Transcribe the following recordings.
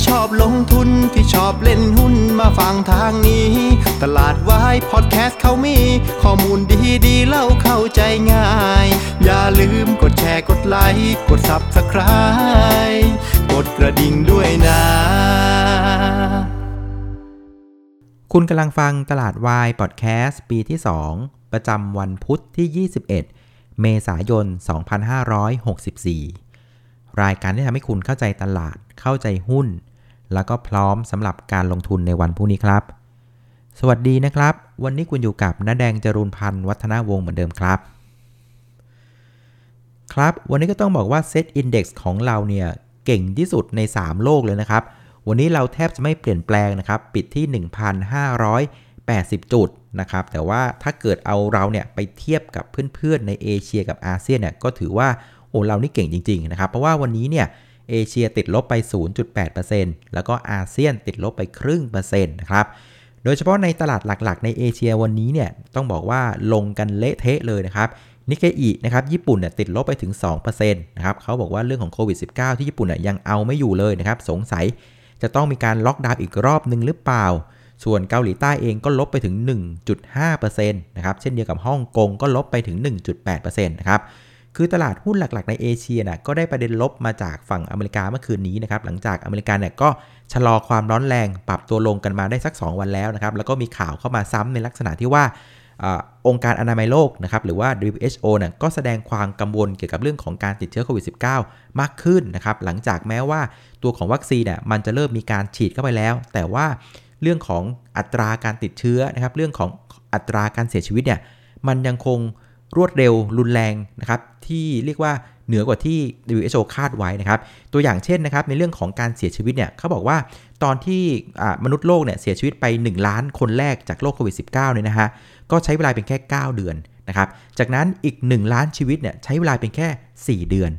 ที่ชอบลงทุนที่ชอบเล่นหุ้นมาฟังทางนี้ ตลาดวายพอดแคสต์เขามี ข้อมูลดีดีเล่าเข้าใจง่าย อย่าลืมกดแชร์กดไลค์กด Subscribe กดกระดิ่งด้วยนะ คุณกำลังฟังตลาดวายพอดแคสต์ปีที่ 2 ประจำวันพุทธที่ 21 เมษายน 2564รายการที่ทำให้คุณเข้าใจตลาด เข้าใจหุ้น แล้วก็พร้อมสำหรับการลงทุนในวันพรุ่งนี้ครับ สวัสดีนะครับ วันนี้คุณอยู่กับน้าแดงจรูนพันธ์วัฒนาวงศ์เหมือนเดิมครับ ครับ วันนี้ก็ต้องบอกว่า Set Index ของเราเนี่ยเก่งที่สุดใน 3 โลกเลยนะครับ วันนี้เราแทบจะไม่เปลี่ยนแปลงนะครับ ปิดที่ 1,580 จุดนะครับ แต่ว่าถ้าเกิดเอาเราเนี่ยไปเทียบกับเพื่อนๆในเอเชียกับอาเซียนเนี่ยก็ถือว่าโอ้เรานี่เก่งจริง ๆ นะครับ เพราะว่าวันนี้เนี่ย เอเชียติดลบไป 0.8%แล้วก็อาเซียนติดลบไปครึ่งเปอร์เซ็นต์นะครับ โดยเฉพาะในตลาดหลักๆ ในเอเชียวันนี้เนี่ยต้องบอกว่าลงกันเละเทะเลยนะครับนิเคอีนะครับญี่ปุ่นเนี่ยติดลบไปถึง2%นะครับเขาบอกว่าเรื่องของโควิด -19 ที่ญี่ปุ่นเนี่ยยังเอาไม่อยู่เลยนะครับสงสัยจะต้องมีการล็อกดาวน์อีกรอบหนึ่งหรือเปล่า ส่วนเกาหลีใต้เองก็ลบไปถึง 1.5%นะครับเช่นเดียวกับฮ่องกงก็ลบไปถึง 1.8%นะครับ คือตลาดหุ้นหลัก ๆ ในเอเชียนะก็ได้ประเด็นลบมาจากฝั่งอเมริกาเมื่อคืนนี้นะครับหลังจากอเมริกาเนี่ยก็ชะลอความร้อนแรงปรับตัวลงกันมาได้สัก 2 วันแล้วนะครับแล้วก็มีข่าวเข้ามาซ้ำในลักษณะที่ว่าอาองค์การอนามัยโลกนะครับหรือว่า WHO เนี่ยก็แสดงความกังวลเกี่ยวกับเรื่องของการติดเชื้อโควิด -19 มากขึ้นนะครับหลังจากแม้ว่าตัวของวัคซีนเนี่ยมันจะเริ่มมีการฉีดเข้าไปแล้ว แต่ว่าเรื่องของอัตราการติดเชื้อนะครับเรื่องของอัตราการเสียชีวิตเนี่ยมันยังคง รวดเร็วรุนแรงนะครับที่เรียกว่าเหนือกว่าที่ WHO คาดไว้นะครับ ตัวอย่างเช่นนะครับในเรื่องของการเสียชีวิตเนี่ยเขาบอกว่าตอนที่มนุษย์โลกเนี่ยเสียชีวิตไป 1 ล้านคนแรกจากโรคโควิด -19 เนี่ยนะฮะก็ใช้เวลาเป็นแค่ 9 เดือนนะครับ จากนั้นอีก 1 ล้านชีวิตเนี่ยใช้เวลาเป็นแค่ 4 เดือน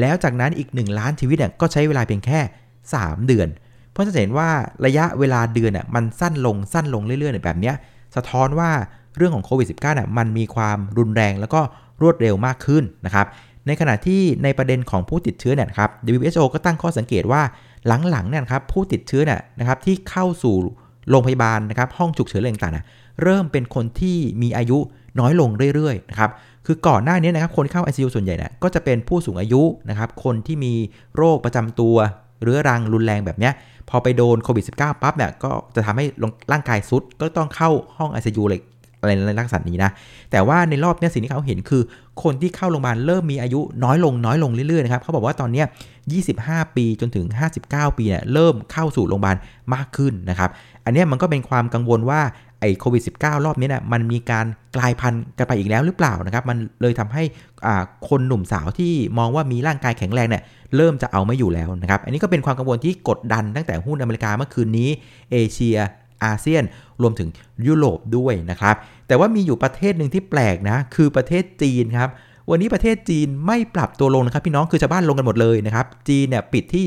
แล้วจากนั้นอีก 1 ล้านชีวิตเนี่ยก็ใช้เวลาเพียงแค่ 3 เดือน เพราะจะเห็นว่าระยะเวลาเดือนน่ยมันสั้นลงสั้นลงเรื่อยๆแบบนี้สะท้อนว่า เรื่องของโควิด -19 น่ะมันมีความรุนแรงแล้วก็รวดเร็วมากขึ้นนะครับ ในขณะที่ในประเด็นของผู้ติดเชื้อเนี่ยครับ WHO ก็ตั้งข้อสังเกตว่าหลังๆเนี่ยครับผู้ติดเชื้อเนี่ยนะครับที่เข้าสู่โรงพยาบาลนะครับห้องฉุกเฉินอะไรต่างๆเริ่มเป็นคนที่มีอายุน้อยลงเรื่อยๆนะครับคือก่อนหน้านี้นะครับคนเข้า ICU ส่วนใหญ่เนี่ยก็จะเป็นผู้สูงอายุนะครับคนที่มีโรคประจำตัวเรื้อรังรุนแรงแบบเนี้ยพอไปโดนโควิด -19 ปั๊บเนี่ยก็จะทำให้ร่างกายซุดก็ต้องเข้าห้อง ICU เลย อะไรในลักษณะนี้นะ แต่ว่าในรอบนี้สิ่งที่เขาเห็นคือ คนที่เข้าโรงพยาบาลเริ่มมีอายุน้อยลงน้อยลงเรื่อยๆนะครับเขาบอกว่าตอนนี้ 25 ปีจนถึง 59 ปีเนี่ยเริ่มเข้าสู่โรงพยาบาลมากขึ้นนะครับ อันนี้มันก็เป็นความกังวลว่าไอ้โควิด -19 รอบนี้นะ่ยมันมีการกลายพันธุ์กันไปอีกแล้วหรือเปล่านะครับ มันเลยทำให้คนหนุ่มสาวที่มองว่ามีร่างกายแข็งแรงเนี่ยเริ่มจะเอาไม่อยู่แล้วนะครับ อันนี้ก็เป็นความกังวลที่กดดันตั้งแต่หุ้นอเมริกาเมื่อคืนนี้ เอเชีย อาเซียน รวมถึงยุโรปด้วยนะครับ แต่ว่ามีอยู่ประเทศหนึ่งที่แปลกนะ คือประเทศจีนครับ วันนี้ประเทศจีนไม่ปรับตัวลงนะครับพี่น้อง คือชาวบ้านลงกันหมดเลยนะครับ จีนเนี่ยปิดที่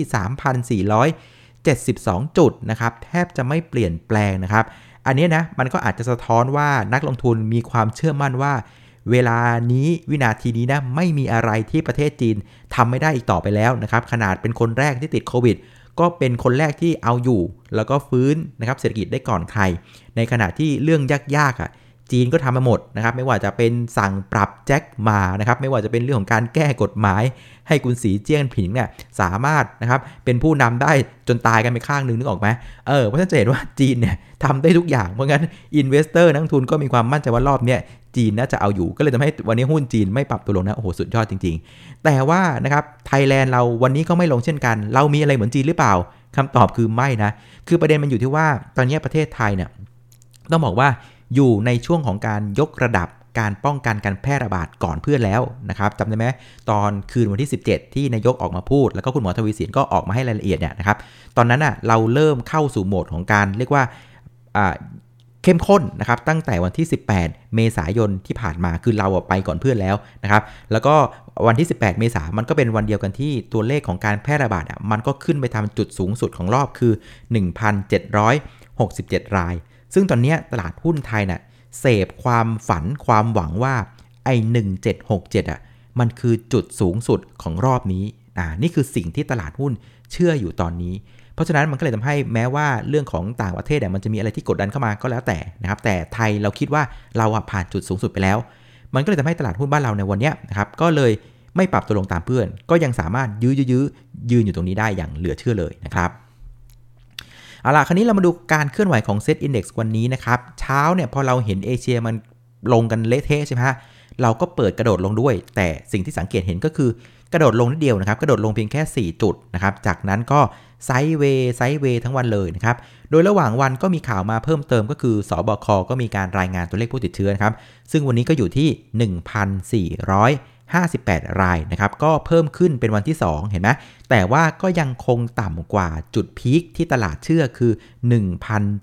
3,472 จุดนะครับ แทบจะไม่เปลี่ยนแปลงนะครับ อันนี้นะ มันก็อาจจะสะท้อนว่านักลงทุนมีความเชื่อมั่นว่าเวลานี้วินาทีนี้นะไม่มีอะไรที่ประเทศจีนทำไม่ได้อีกต่อไปแล้วนะครับ ขนาดเป็นคนแรกที่ติดโควิด ก็เป็นคนแรกที่เอาอยู่ แล้วก็ฟื้นนะครับเศรษฐกิจได้ก่อนใคร ในขณะที่เรื่องยากๆอะจีนก็ทำมาหมดนะครับไม่ว่าจะเป็นสั่งปรับแจ็คมานะครับไม่ว่าจะเป็นเรื่องของการแก้กฎหมาย ให้คุณสีเจี้ยนผิงเนี่ยสามารถนะครับเป็นผู้นำได้จนตายกันไปข้างหนึ่งนึกออกไหมเออเพราะฉะนั้นจะเห็นว่าจีนเนี่ยทำได้ทุกอย่างเพราะงั้น investor นักลงทุนก็มีความมั่นใจว่ารอบเนี้ย จีนน่าจะเอาอยู่ ก็เลยทำให้วันนี้หุ้นจีนไม่ปรับตัวลงนะ โอ้โห สุดยอดจริง ๆ แต่ว่านะครับไทยแลนด์เราวันนี้ก็ไม่ลงเช่นกัน เรามีอะไรเหมือนจีนหรือเปล่าคำตอบคือไม่นะ คือประเด็นมันอยู่ที่ว่าตอนนี้ประเทศไทยเนี่ยต้องบอกว่าอยู่ในช่วงของการยกระดับการป้องกันการแพร่ระบาดก่อนเพื่อนแล้วนะครับจำได้ไหมตอนคืนวันที่ 17 ที่นายกออกมาพูด แล้วก็คุณหมอทวีสินก็ออกมาให้รายละเอียดเนี่ยนะครับตอนนั้นอะเราเริ่มเข้าสู่โหมดของการเรียกว่า เข้มข้นนะครับตั้งแต่วันที่ 18 เมษายนที่ผ่านมาคือเราไปก่อนเพื่อนแล้วนะครับแล้วก็วันที่ 18 เมษายนมันก็เป็นวันเดียวกันที่ตัวเลขของการแพร่ระบาดอะมันก็ขึ้นไปทำจุดสูงสุดของรอบคือ 1,767 ราย ซึ่งตอนนี้ตลาดหุ้นไทยน่ะเสพความฝันความหวังว่าไอ้1767อะมันคือจุดสูงสุดของรอบนี้อ่านี่คือสิ่งที่ตลาดหุ้นเชื่ออยู่ตอนนี้ เพราะฉะนั้นมันก็เลยทำให้แม้ว่าเรื่องของต่างประเทศเนี่ยมันจะมีอะไรที่กดดันเข้ามาก็แล้วแต่นะครับ แต่ไทยเราคิดว่าเราผ่านจุดสูงสุดไปแล้ว มันก็เลยทำให้ตลาดหุ้นบ้านเราในวันนี้นะครับก็เลยไม่ปรับตัวลงตามเพื่อน ก็ยังสามารถยื้อยื้อยืนอยู่ตรงนี้ได้อย่างเหลือเชื่อเลยนะครับเอาล่ะคราวนี้เรามาดูการเคลื่อนไหวของเซตอินดี x วันนี้นะครับ เช้าเนี่ยพอเราเห็นเอเชียมันลงกันเละเทะใช่ไหมฮะเราก็เปิดกระโดดลงด้วย แต่สิ่งที่สังเกตเห็นก็คือ กระโดดลงนิดเดียวนะครับ กระโดดลงเพียงแค่ 4 จุดนะครับ จากนั้นก็ไซด์เวย์ไซด์เวย์ทั้งวันเลยนะครับ โดยระหว่างวันก็มีข่าวมาเพิ่มเติมก็คือสอบค ก็มีการรายงานตัวเลขผู้ติดเชื้อนะครับ ซึ่งวันนี้ก็อยู่ที่ 1,458 รายนะครับ ก็เพิ่มขึ้นเป็นวันที่ 2 เห็นไหม แต่ว่าก็ยังคงต่ำกว่าจุดพีคที่ตลาดเชื่อคือ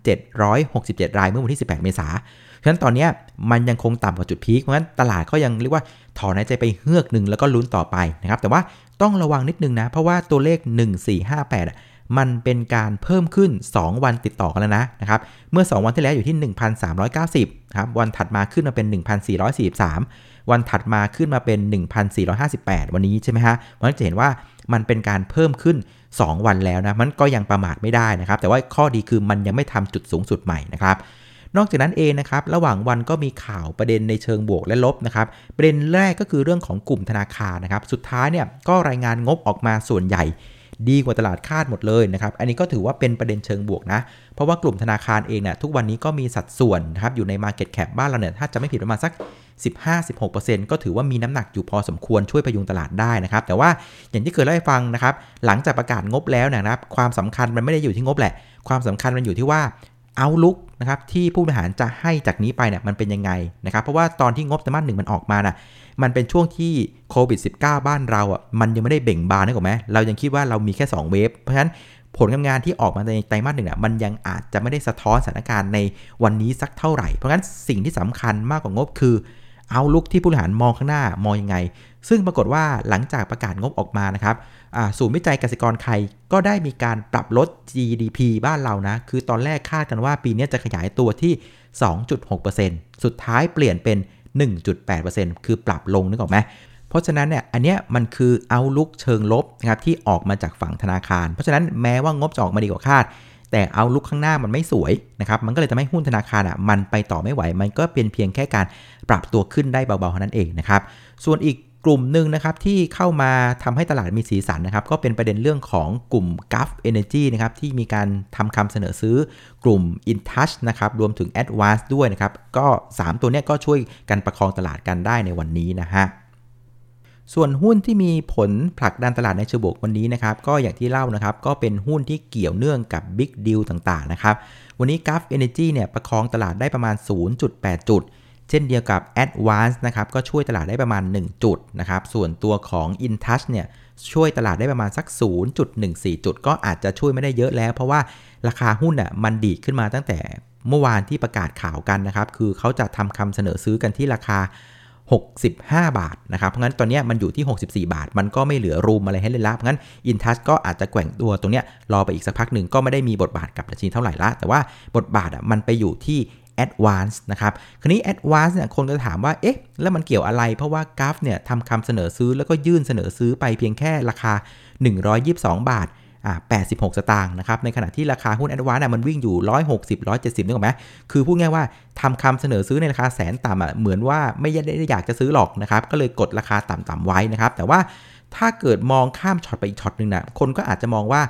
1,767 รายเมื่อวันที่ 18 เมษายนฉะนั้นตอนนี้มันยังคงต่ำกว่าจุดพีค เพราะฉะนั้นตลาดก็ยังเรียกว่าถอนหายใจไปเฮือกหนึ่งแล้วก็ลุ้นต่อไปนะครับ แต่ว่าต้องระวังนิดนึงนะ เพราะว่าตัวเลข 1458 มันเป็นการเพิ่มขึ้น 2 วันติดต่อกันแล้วนะนะครับ เมื่อ 2 วันที่แล้วอยู่ที่ 1,390ครับ วันถัดมาขึ้นมาเป็น 1,443 วันถัดมาขึ้นมาเป็น 1,458 วันนี้ใช่ไหมฮะมันจะเห็นว่ามันเป็นการเพิ่มขึ้น 2 วันแล้วนะ มันก็ยังประมาทไม่ได้นะครับ แต่ว่าข้อดีคือมันยังไม่ทำจุดสูงสุดใหม่นะครับ นอกจากนั้นเองนะครับระหว่างวันก็มีข่าวประเด็นในเชิงบวกและลบนะครับประเด็นแรกก็คือเรื่องของกลุ่มธนาคารนะครับสุดท้ายเนี่ยก็รายงานงบออกมาส่วนใหญ่ดีกว่าตลาดคาดหมดเลยนะครับ อันนี้ก็ถือว่าเป็นประเด็นเชิงบวกนะ เพราะว่ากลุ่มธนาคารเองเนี่ยทุกวันนี้ก็มีสัดส่วนนะครับอยู่ใน Market Cap บ้านเราเนี่ยถ้าจะไม่ผิดประมาณสัก 15-16%ก็ถือว่ามีน้ำหนักอยู่พอสมควรช่วยประยุงตลาดได้นะครับ แต่ว่าอย่างที่เคยเล่าให้ฟังนะครับ หลังจากประกาศงบแล้วนะครับ ความสำคัญมันไม่ได้อยู่ที่งบแหละ ความสำคัญมันอยู่ที่ว่า เอาลุกนะครับที่ผู้บริหารจะให้จากนี้ไปเนี่ยมันเป็นยังไงนะครับเพราะว่าตอนที่งบไตรมาสหนึ่งมันออกมาน่ะมันเป็นช่วงที่โควิด -19 บ้านเราอะมันยังไม่ได้เบ่งบานนึกออกไหมเรายังคิดว่าเรามีแค่ 2 เวฟเพราะฉะนั้นผลงานที่ออกมาในไตรมาสหนึ่งอะมันยังอาจจะไม่ได้สะท้อนสถานการณ์ในวันนี้สักเท่าไหร่ เพราะฉะนั้นสิ่งที่สำคัญมากกว่างบคือเอาลุกที่ผู้บริหารมองข้างหน้า มองยังไง ซึ่งปรากฏว่าหลังจากประกาศงบออกมานะครับ ศูนย์วิจัยเกษตรกรไทยก็ได้มีการปรับลด GDP บ้านเรานะ คือตอนแรกคาดกันว่าปีนี้จะขยายตัวที่ 2.6%สุดท้ายเปลี่ยนเป็น 1.8%คือปรับลงนึกออกไหมเพราะฉะนั้นเนี่ยอันเนี้ยมันคือเอาลุกเชิงลบนะครับที่ออกมาจากฝั่งธนาคาร เพราะฉะนั้นแม้ว่างบจะออกมาดีกว่าคาด แต่เอาลุกข้างหน้ามันไม่สวยนะครับมันก็เลยทำให้หุ้นธนาคารอะมันไปต่อไม่ไหว มันก็เป็นเพียงแค่การปรับตัวขึ้นได้เบาๆเท่านั้นเองนะครับส่วนอีก กลุ่มหนึ่งนะครับที่เข้ามาทำให้ตลาดมีสีสันนะครับ ก็เป็นประเด็นเรื่องของกลุ่ม Gulf Energy นะครับที่มีการทำคำเสนอซื้อกลุ่ม InTouch นะครับรวมถึง Advance ด้วยนะครับ ก็ 3 ตัวนี้ก็ช่วยกันประคองตลาดกันได้ในวันนี้นะฮะส่วนหุ้นที่มีผลผลักดันตลาดในเชิงบวกวันนี้นะครับ ก็อย่างที่เล่านะครับ ก็เป็นหุ้นที่เกี่ยวเนื่องกับ Big Deal ต่างๆนะครับ วันนี้ Gulf Energy เนี่ยประคองตลาดได้ประมาณ 0.8 จุด เช่นเดียวกับ Advance นะครับก็ช่วยตลาดได้ประมาณ 1 จุดนะครับส่วนตัวของ InTouch เนี่ยช่วยตลาดได้ประมาณสัก 0.14 จุด ก็อาจจะช่วยไม่ได้เยอะแล้ว เพราะว่าราคาหุ้นอะมันดีขึ้นมาตั้งแต่เมื่อวานที่ประกาศข่าวกันนะครับ คือเขาจะทำคำเสนอซื้อกันที่ราคา 65 บาทนะครับ เพราะงั้นตอนนี้มันอยู่ที่ 64 บาท มันก็ไม่เหลือรูมอะไรให้เล่นละ เพราะงั้นอินทัชก็อาจจะแกว่งตัวตรงนี้รอไปอีกสักพักหนึ่งก็ไม่ได้มีบทบาทกับดัชนีเท่าไหร่ละ แต่ว่าบทบาทอะมันไปอยู่ที่ Advance นะครับคราวนี้ Advance เนี่ยคนก็ถามว่าเอ๊ะแล้วมันเกี่ยวอะไร เพราะว่ากราฟเนี่ยทำคำเสนอซื้อแล้วก็ยื่นเสนอซื้อไปเพียงแค่ราคา 122 บาทอ่า86 สตางค์นะครับ ในขณะที่ราคาหุ้น Advance มันวิ่งอยู่ 160 170นึกออกไหมคือพูดง่ายว่าทำคำเสนอซื้อในราคาแสนต่ำอะ เหมือนว่าไม่ได้อยากจะซื้อหรอกนะครับ ก็เลยกดราคาต่ำๆไว้นะครับ แต่ว่าถ้าเกิดมองข้ามช็อตไปอีกช็อตหนึ่งนะคนก็อาจจะมองว่า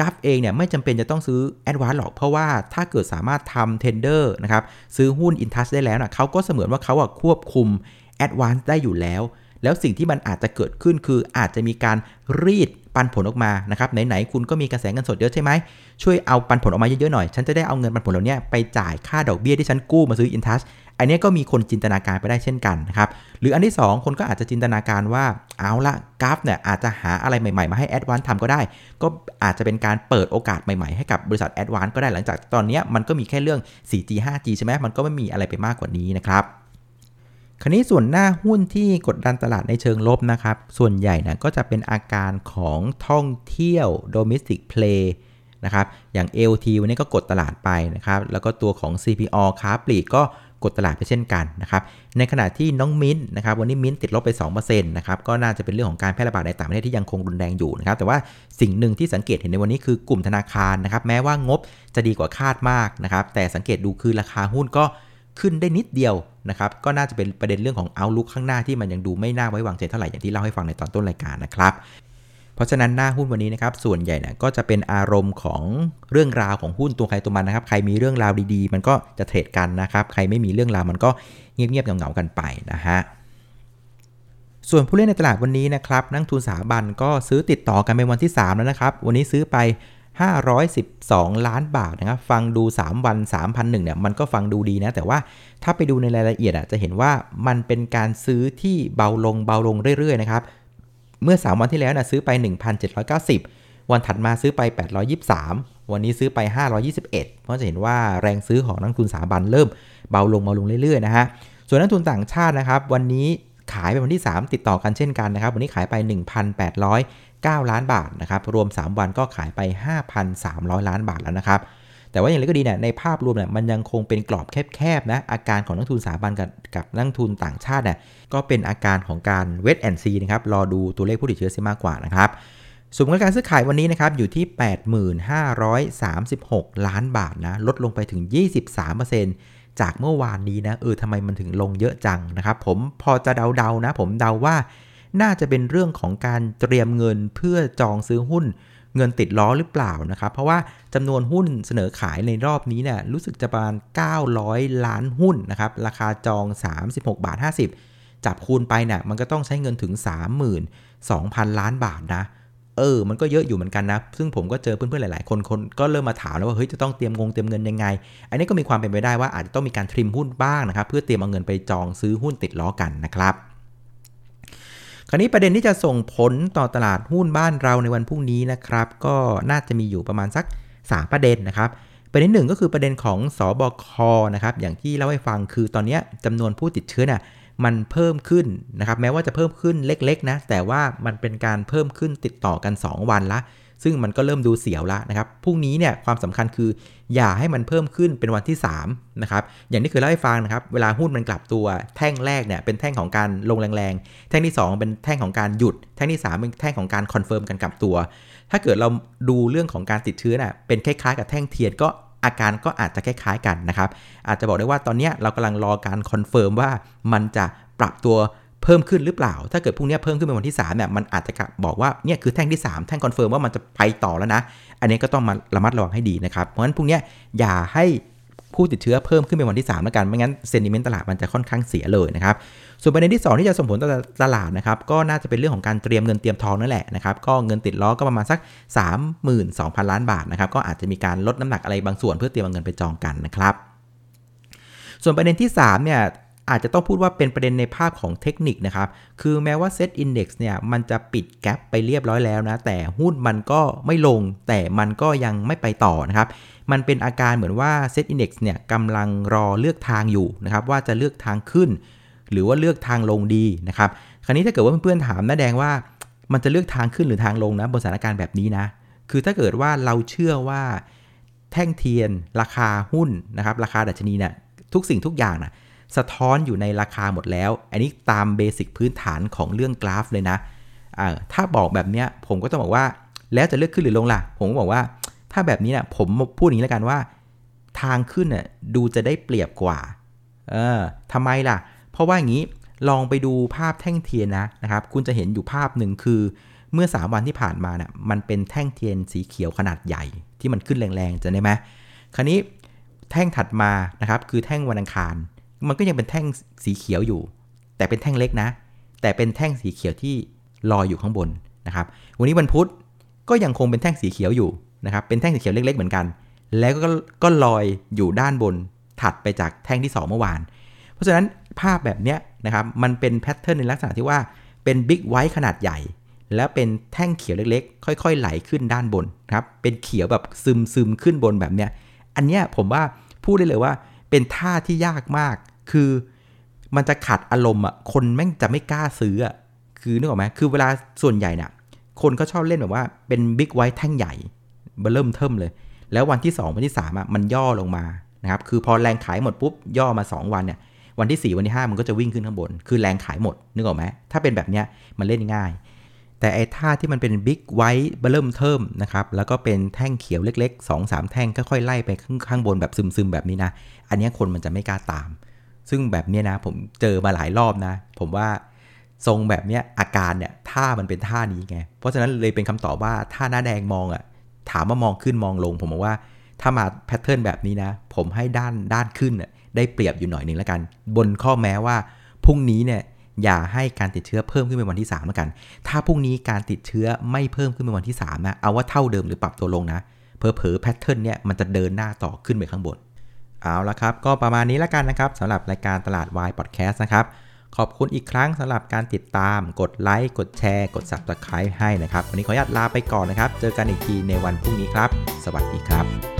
กัลฟ์เองเนี่ยไม่จำเป็นจะต้องซื้อแอดวานซ์หรอกเพราะว่าถ้าเกิดสามารถทำ tender นะครับซื้อหุ้นอินทัชได้แล้วนะเขาก็เสมือนว่าเขาควบคุมแอดวานซ์ได้อยู่แล้ว แล้วสิ่งที่มันอาจจะเกิดขึ้นคืออาจจะมีการรีดปันผลออกมานะครับไหนๆคุณก็มีกระแสเงินสดเยอะใช่ไหมช่วยเอาปันผลออกมาเยอะๆหน่อย ฉันจะได้เอาเงินปันผลเหล่านี้ไปจ่ายค่าดอกเบี้ยที่ฉันกู้มาซื้ออินทัช อันนี้ก็มีคนจินตนาการไปได้เช่นกันนะครับ หรืออันที่ 2 คนก็อาจจะจินตนาการว่าเอาละกราฟเนี่ยอาจจะหาอะไรใหม่ๆ มาให้แอดวานทำก็ได้ ก็อาจจะเป็นการเปิดโอกาสใหม่ๆ ให้กับบริษัทแอดวานก็ได้หลังจากตอนนี้มันก็มีแค่เรื่อง 4G 5G ใช่ไหมมันก็ไม่มีอะไรไปมากกว่านี้นะครับคราวนี้ส่วนหน้าหุ้นที่กดดันตลาดในเชิงลบนะครับ ส่วนใหญ่นะก็จะเป็นอาการของท่องเที่ยว domestic play นะครับ อย่าง LT วันนี้ก็กดตลาดไปนะครับ แล้วก็ตัวของ CPO ค้าปลีกก็ กดตลาดไปเช่นกันนะครับในขณะที่น้องมิ้นนะครับวันนี้มิ้นติดลบไป2%นะครับก็น่าจะเป็นเรื่องของการแพร่ระบาดในต่างประเทศที่ยังคงรุนแรงอยู่นะครับแต่ว่าสิ่งหนึ่งที่สังเกตเห็นในวันนี้คือกลุ่มธนาคารนะครับแม้ว่างบจะดีกว่าคาดมากนะครับแต่สังเกตดูคือราคาหุ้นก็ขึ้นได้นิดเดียวนะครับก็น่าจะเป็นประเด็นเรื่องของเอาลุกข้างหน้าที่มันยังดูไม่น่าไว้วางใจเท่าไหร่อย่างที่เล่าให้ฟังในตอนต้นรายการนะครับ ราะฉะนั้นหน้าหุ้นวันนี้นะครับส่วนใหญ่นะก็จะเป็นอารมณ์ของเรื่องราวของหุ้นตัวใครตัวมันนะครับ ใครมีเรื่องราวดีๆ มันก็จะเทรดกันนะครับ ใครไม่มีเรื่องราวมันก็เงียบๆเหงาๆกันไปนะฮะส่วนผู้เล่นในตลาดวันนี้นะครับนักทุนสถาบันก็ซื้อติดต่อกันเป็นวันที่ 3 แล้วนะครับ วันนี้ซื้อไป 512 ล้านบาทนะครับ ฟังดู 3 วัน 3,001เนี่ยมันก็ฟังดูดีนะ แต่ว่าถ้าไปดูในรายละเอียดอะจะเห็นว่ามันเป็นการซื้อที่เบาลงเบาลงเรื่อยๆนะครับ เมื่อ 3 วันที่แล้วนะซื้อไป 1,790 วันถัดมาซื้อไป 823 วันนี้ซื้อไป 521 เพราะจะเห็นว่าแรงซื้อของนักทุนสถาบันเริ่มเบาลงเบาลงเรื่อยๆนะฮะ ส่วนนักทุนต่างชาตินะครับวันนี้ขายเป็นวันที่ 3 ติดต่อกันเช่นกันนะครับ วันนี้ขายไป 1,809 ล้านบาทนะครับ รวม 3 วันก็ขายไป 5,300 ล้านบาทแล้วนะครับ แต่ว่าอย่างไรก็ดีเนี่ยในภาพรวมเนี่ยมันยังคงเป็นกรอบแคบๆนะอาการของนักทุนสถาบันกับกับนักทุนต่างชาติเนี่ยก็เป็นอาการของการเวทแอนซีนะครับรอดูตัวเลขผู้ติดเชื้อซิมากกว่านะครับสมมติการซื้อขายวันนี้นะครับอยู่ที่ 8536 ล้านบาทนะลดลงไปถึง 23%จากเมื่อวานนี้นะเออทำไมมันถึงลงเยอะจังนะครับผมพอจะเดาๆนะ ผมเดาว่าน่าจะเป็นเรื่องของการเตรียมเงินเพื่อจองซื้อหุ้น เงินติดล้อหรือเปล่านะครับ เพราะว่าจำนวนหุ้นเสนอขายในรอบนี้เนี่ยรู้สึกจะประมาณ 900 ล้านหุ้นนะครับ ราคาจอง 36 บาท 50 จับคูณไปเนี่ยมันก็ต้องใช้เงินถึง 32,000 ล้านบาทนะ เออ มันก็เยอะอยู่เหมือนกันนะ ซึ่งผมก็เจอเพื่อนๆหลาย ๆ คนคนก็เริ่มมาถามแล้วว่าเฮ้ยจะต้องเตรียมงงเตรียมเงินยังไง อันนี้ก็มีความเป็นไปได้ว่าอาจจะต้องมีการทริมหุ้นบ้างนะครับเพื่อเตรียมเอาเงินไปจองซื้อหุ้นติดล้อกันนะครับ คราวนี้ประเด็นที่จะส่งผลต่อตลาดหุ้นบ้านเราในวันพรุ่งนี้นะครับ ก็น่าจะมีอยู่ประมาณสัก 3 ประเด็นนะครับประเด็นหนึ่งก็คือประเด็นของศบค.นะครับอย่างที่เล่าให้ฟังคือตอนนี้จำนวนผู้ติดเชื้อน่ะมันเพิ่มขึ้นนะครับแม้ว่าจะเพิ่มขึ้นเล็กๆนะแต่ว่ามันเป็นการเพิ่มขึ้นติดต่อกัน 2 วันละ ซึ่งมันก็เริ่มดูเสียวแล้วนะครับ พรุ่งนี้เนี่ยความสำคัญคือ อย่าให้มันเพิ่มขึ้นเป็นวันที่3นะครับ อย่างที่เคยเล่าให้ฟังนะครับ เวลาหุ้นมันกลับตัวแท่งแรกเนี่ยเป็นแท่งของการลงแรงๆ แท่งที่ 2 เป็นแท่งของการหยุด แท่งที่ 3 เป็นแท่งของการ confirm การกลับตัว ถ้าเกิดเราดูเรื่องของการติดเชื้อน่ะ เป็นคล้ายๆ กับแท่งเทียนก็อาการก็อาจจะคล้ายๆกันนะครับ อาจจะบอกได้ว่าตอนนี้เรากำลังรอการ confirm ว่ามันจะปรับตัว เพิ่มขึ้นหรือเปล่า ถ้าเกิดพรุ่งนี้เพิ่มขึ้นเป็นวันที่3เนี่ยมันอาจจะบอกว่าเนี่ยคือแท่งที่ 3 แท่ง confirm ว่ามันจะไปต่อแล้วนะ อันนี้ก็ต้องมาระมัดระวังให้ดีนะครับ เพราะฉะนั้นพรุ่งนี้อย่าให้ผู้ติดเชื้อเพิ่มขึ้นเป็นวันที่3แล้วกัน ไม่งั้น sentiment ตลาดมันจะค่อนข้างเสียเลยนะครับ ส่วนประเด็นที่ 2 ที่จะส่งผลต่อตลาดนะครับ ก็น่าจะเป็นเรื่องของการเตรียมเงินเตรียมทองนั่นแหละนะครับ ก็เงินติดล้อก็ประมาณสัก 32,000 ล้านบาทนะครับ ก็อาจจะมีการลดน้ำหนักอะไรบางส่วนเพื่อเตรียมเงินไปจองกันนะครับ ส่วนประเด็นที่3เนี่ย อาจจะต้องพูดว่าเป็นประเด็นในภาพของเทคนิคนะครับ คือแม้ว่า Set Index เนี่ยมันจะปิดแกลบไปเรียบร้อยแล้วนะ แต่หุ้นมันก็ไม่ลง แต่มันก็ยังไม่ไปต่อนะครับ มันเป็นอาการเหมือนว่า Set Index เนี่ยกำลังรอเลือกทางอยู่นะครับ ว่าจะเลือกทางขึ้น หรือว่าเลือกทางลงดีนะครับ คราวนี้ถ้าเกิดว่าเพื่อนๆถามน้าแดงว่ามันจะเลือกทางขึ้นหรือทางลงนะบนสถานการณ์แบบนี้นะ คือถ้าเกิดว่าเราเชื่อว่าแท่งเทียน ราคาหุ้นนะครับ ราคาดัชนีเนี่ยทุกสิ่งทุกอย่างนะ สะท้อนอยู่ในราคาหมดแล้ว อันนี้ตามเบสิกพื้นฐานของเรื่องกราฟเลยนะถ้าบอกแบบนี้ผมก็ต้องบอกว่าแล้วจะเลือกขึ้นหรือลงล่ะ ผมก็บอกว่า ถ้าแบบนี้นะผมพูดอย่างนี้แล้วกันว่า ทางขึ้นน่ะดูจะได้เปรียบกว่า เออทำไมล่ะ เพราะว่าอย่างนี้ลองไปดูภาพแท่งเทียนนะนะครับ คุณจะเห็นอยู่ภาพหนึ่งคือ เมื่อ 3 วันที่ผ่านมานะ่ะมันเป็นแท่งเทียนสีเขียวขนาดใหญ่ ที่มันขึ้นแรงๆจะได้ไหมคราวนี้แท่งถัดมานะครับคือแท่งวันอังคาร มันก็ยังเป็นแท่งสีเขียวอยู่ แต่เป็นแท่งเล็กนะ แต่เป็นแท่งสีเขียวที่ลอยอยู่ข้างบนนะครับ วันนี้วันพุธก็ยังคงเป็นแท่งสีเขียวอยู่นะครับ เป็นแท่งสีเขียวเล็ก ๆ เหมือนกัน แล้วก็ก็ลอยอยู่ด้านบนถัดไปจากแท่งที่ 2 เมื่อวาน เพราะฉะนั้นภาพแบบนี้นะครับ มันเป็น pattern ในลักษณะที่ว่าเป็น big white ขนาดใหญ่ แล้วเป็นแท่งเขียวเล็กๆ ค่อย ๆ ไหลขึ้นด้านบนครับ เป็นเขียวแบบซึมซึมขึ้นบนแบบเนี้ย อันเนี้ยผมว่าพูดได้เลยว่าเป็นท่าที่ยากมาก คือมันจะขัดอารมณ์อะ คนแม่งจะไม่กล้าซื้ออะ คือนึกออกไหมคือเวลาส่วนใหญ่เนี่ยคนก็ชอบเล่นแบบว่าเป็น big white แท่งใหญ่เบเริ่มเทิมเลย แล้ววันที่ 2 วันที่3อะมันย่อลงมานะครับ คือพอแรงขายหมดปุ๊บย่อมา 2 วันเนี่ย วันที่ 4 วันที่ 5 มันก็จะวิ่งขึ้นข้างบน คือแรงขายหมด นึกออกไหมถ้าเป็นแบบเนี้ยมันเล่นง่าย แต่ไอ้ท่าที่มันเป็น big white เบิ่มเทิมนะครับ แล้วก็เป็นแท่งเขียวเล็ก ๆ 2-3 แท่งค่อยๆไล่ไปข้างบนแบบซึมๆแบบนี้นะ อันนี้คนมันจะไม่กล้าตาม ซึ่งแบบเนี้ยนะผมเจอมาหลายรอบนะ ผมว่าทรงแบบเนี้ยอาการเนี่ยท่ามันเป็นท่านี้ไง เพราะฉะนั้นเลยเป็นคำตอบว่าถ้าหน้าแดงมองอะ่ะถามว่ามองขึ้นมองลง ผมบอกว่าถ้ามาแพทเทิร์นแบบนี้นะ ผมให้ด้านด้านขึ้นน่ะได้เปรียบอยู่หน่อยหนึ่งแล้วกัน บนข้อแม้ว่าพรุ่งนี้เนี่ยอย่าให้การติดเชื้อเพิ่มขึ้นเป็นวันที่3แล้วกัน ถ้าพรุ่งนี้การติดเชื้อไม่เพิ่มขึ้นเป็นวันที่3นะเอาว่าเท่าเดิมหรือปรับตัวลงนะเพอเพอแพทเทิร์นเนี่ยมันจะเดินหน้าต่อขึ้นไปข้างบน เอาละครับ ก็ประมาณนี้แล้วกันนะครับสำหรับรายการตลาดวายพอดแคสต์นะครับ ขอบคุณอีกครั้งสำหรับการติดตาม กดไลค์ กดแชร์ กด Subscribe ให้นะครับ วันนี้ขออนุญาตลาไปก่อนนะครับ เจอกันอีกทีในวันพรุ่งนี้ครับ สวัสดีครับ